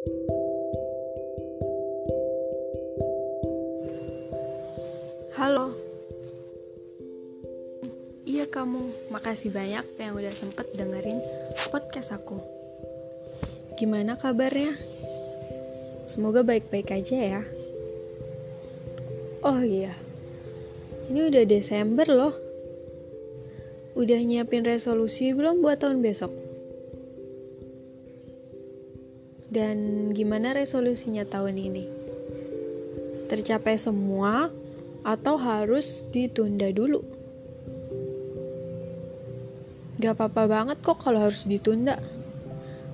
Halo. Iya kamu, makasih banyak yang udah sempet dengerin podcast aku. Gimana kabarnya? Semoga baik-baik aja ya. Oh iya, ini udah Desember loh. Udah nyiapin resolusi belum buat tahun besok? Dan gimana resolusinya tahun ini? Tercapai semua atau harus ditunda dulu? Gak apa-apa banget kok kalau harus ditunda.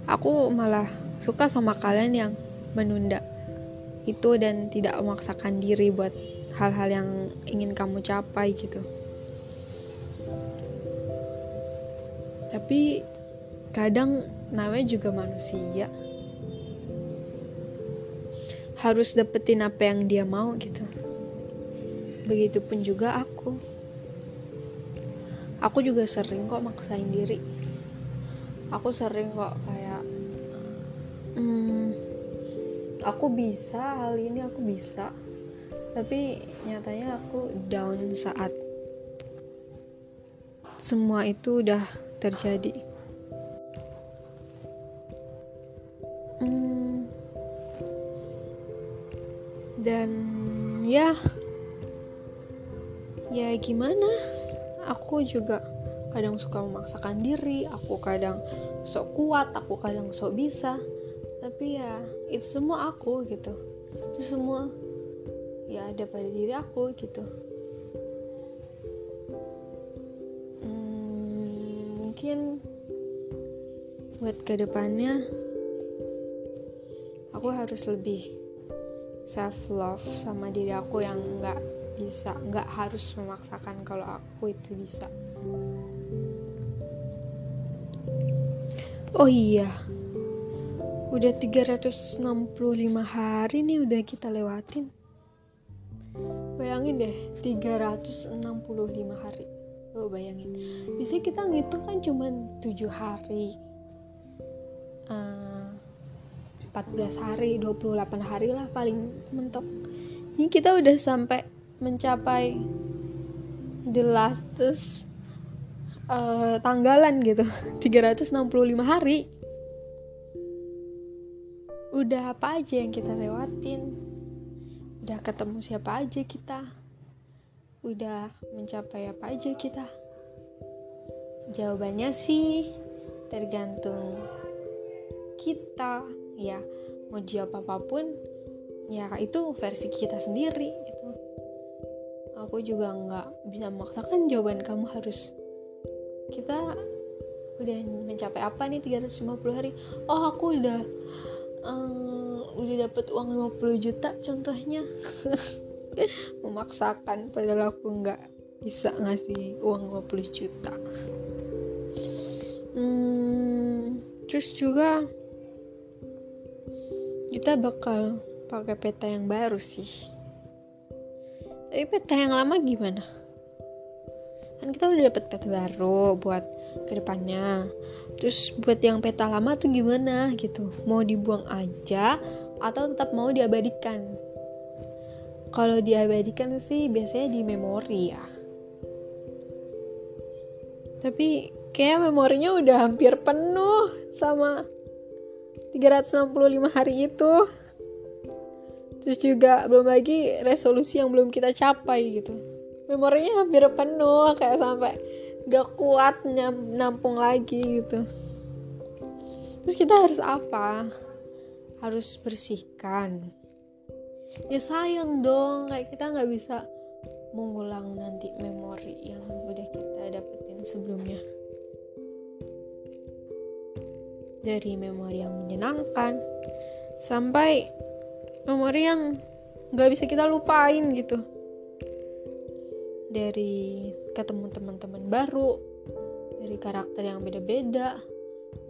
Aku malah suka sama kalian yang menunda itu dan tidak memaksakan diri buat hal-hal yang ingin kamu capai gitu. Tapi kadang namanya juga manusia harus dapetin apa yang dia mau gitu. Begitupun juga aku. Aku juga sering kok maksain diri. Aku sering kok kayak, hmm, aku bisa hal ini aku bisa. Tapi nyatanya aku down saat semua itu udah terjadi. Dan ya ya gimana? Aku juga kadang suka memaksakan diri aku kadang sok kuat aku kadang sok bisa. Tapi ya itu semua aku gitu. Itu semua ya ada pada diri aku gitu. Hmm, mungkin buat ke depannya aku harus lebih self love sama diri aku yang nggak bisa nggak harus memaksakan kalau aku itu bisa. Oh iya udah 365 hari nih udah kita lewatin. Bayangin deh 365 hari. Oh bayangin. Biasanya kita ngitung kan cuma 7 hari. Uh, 14 hari 28 hari lah paling mentok. Ini kita udah sampai mencapai the lastest uh, tanggalan gitu 365 hari. Udah apa aja yang kita lewatin? Udah ketemu siapa aja kita? Udah mencapai apa aja kita? Jawabannya sih tergantung kita ya mau jawab apa pun ya itu versi kita sendiri itu aku juga nggak bisa memaksakan jawaban kamu harus kita udah mencapai apa nih 350 hari? Oh aku udah um, udah dapat uang 50 juta contohnya. Memaksakan padahal aku nggak bisa ngasih uang 50 juta. Hmm, terus juga kita bakal pakai peta yang baru sih. Tapi peta yang lama gimana? Kan kita udah dapet peta baru buat ke depannya terus buat yang peta lama tuh gimana gitu? Mau dibuang aja atau tetap mau diabadikan? Kalau diabadikan sih biasanya di memori ya. Tapi kayak memorinya udah hampir penuh sama 365 hari itu. Terus juga belum lagi resolusi yang belum kita capai gitu. Memorinya hampir penuh kayak sampai gak kuat nampung lagi gitu. Terus kita harus apa? Harus bersihkan. Ya sayang dong kayak kita nggak bisa mengulang nanti memori yang udah kita dapetin sebelumnya dari memori yang menyenangkan sampai memori yang nggak bisa kita lupain gitu. Dari ketemu teman-teman baru dari karakter yang beda-beda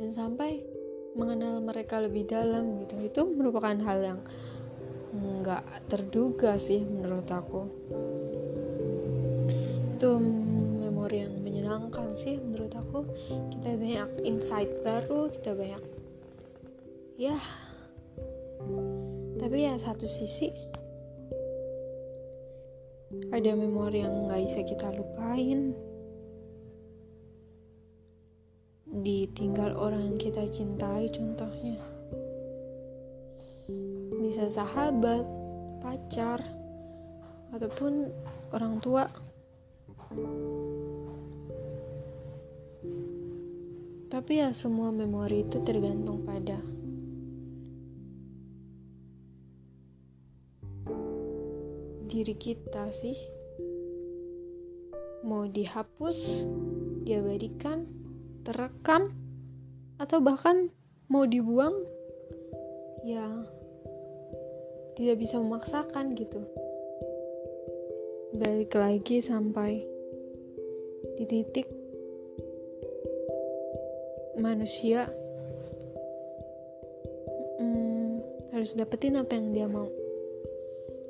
dan sampai mengenal mereka lebih dalam gitu. Itu merupakan hal yang nggak terduga sih menurut aku. Itu memori yang menyenangkan sih menurut aku. Kita banyak insight baru kita banyak ya. Tapi ya satu sisi ada memori yang nggak bisa kita lupain. Ditinggal orang yang kita cintai contohnya. Bisa sahabat pacar ataupun orang tua tapi ya semua memori itu tergantung pada diri kita sih. Mau dihapus diabadikan terekam atau bahkan mau dibuang ya tidak bisa memaksakan gitu. Balik lagi sampai di titik manusia hmm, harus dapetin apa yang dia mau.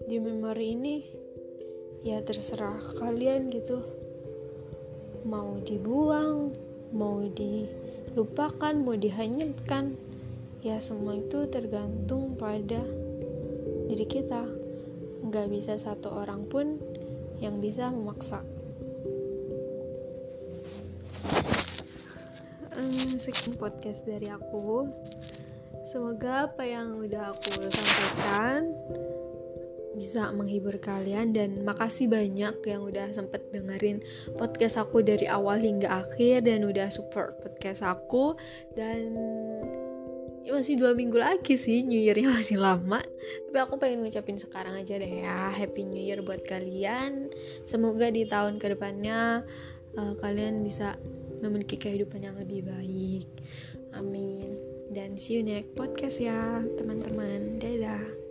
Di memori ini ya terserah kalian gitu. Mau dibuang mau dilupakan mau dihanyutkan ya semua itu tergantung pada diri kita. Nggak bisa satu orang pun yang bisa memaksa sekian podcast dari aku. Semoga apa yang udah aku sampaikan bisa menghibur kalian dan makasih banyak yang udah sempet dengerin podcast aku dari awal hingga akhir dan udah support podcast aku. Dan ya masih dua minggu lagi sih New Year-nya masih lama. Tapi aku pengen ngucapin sekarang aja deh ya Happy New Year buat kalian. Semoga di tahun ke depannya uh, kalian bisa memiliki kehidupan yang lebih baik. Amin. Dan see you next podcast ya teman-teman. Dadah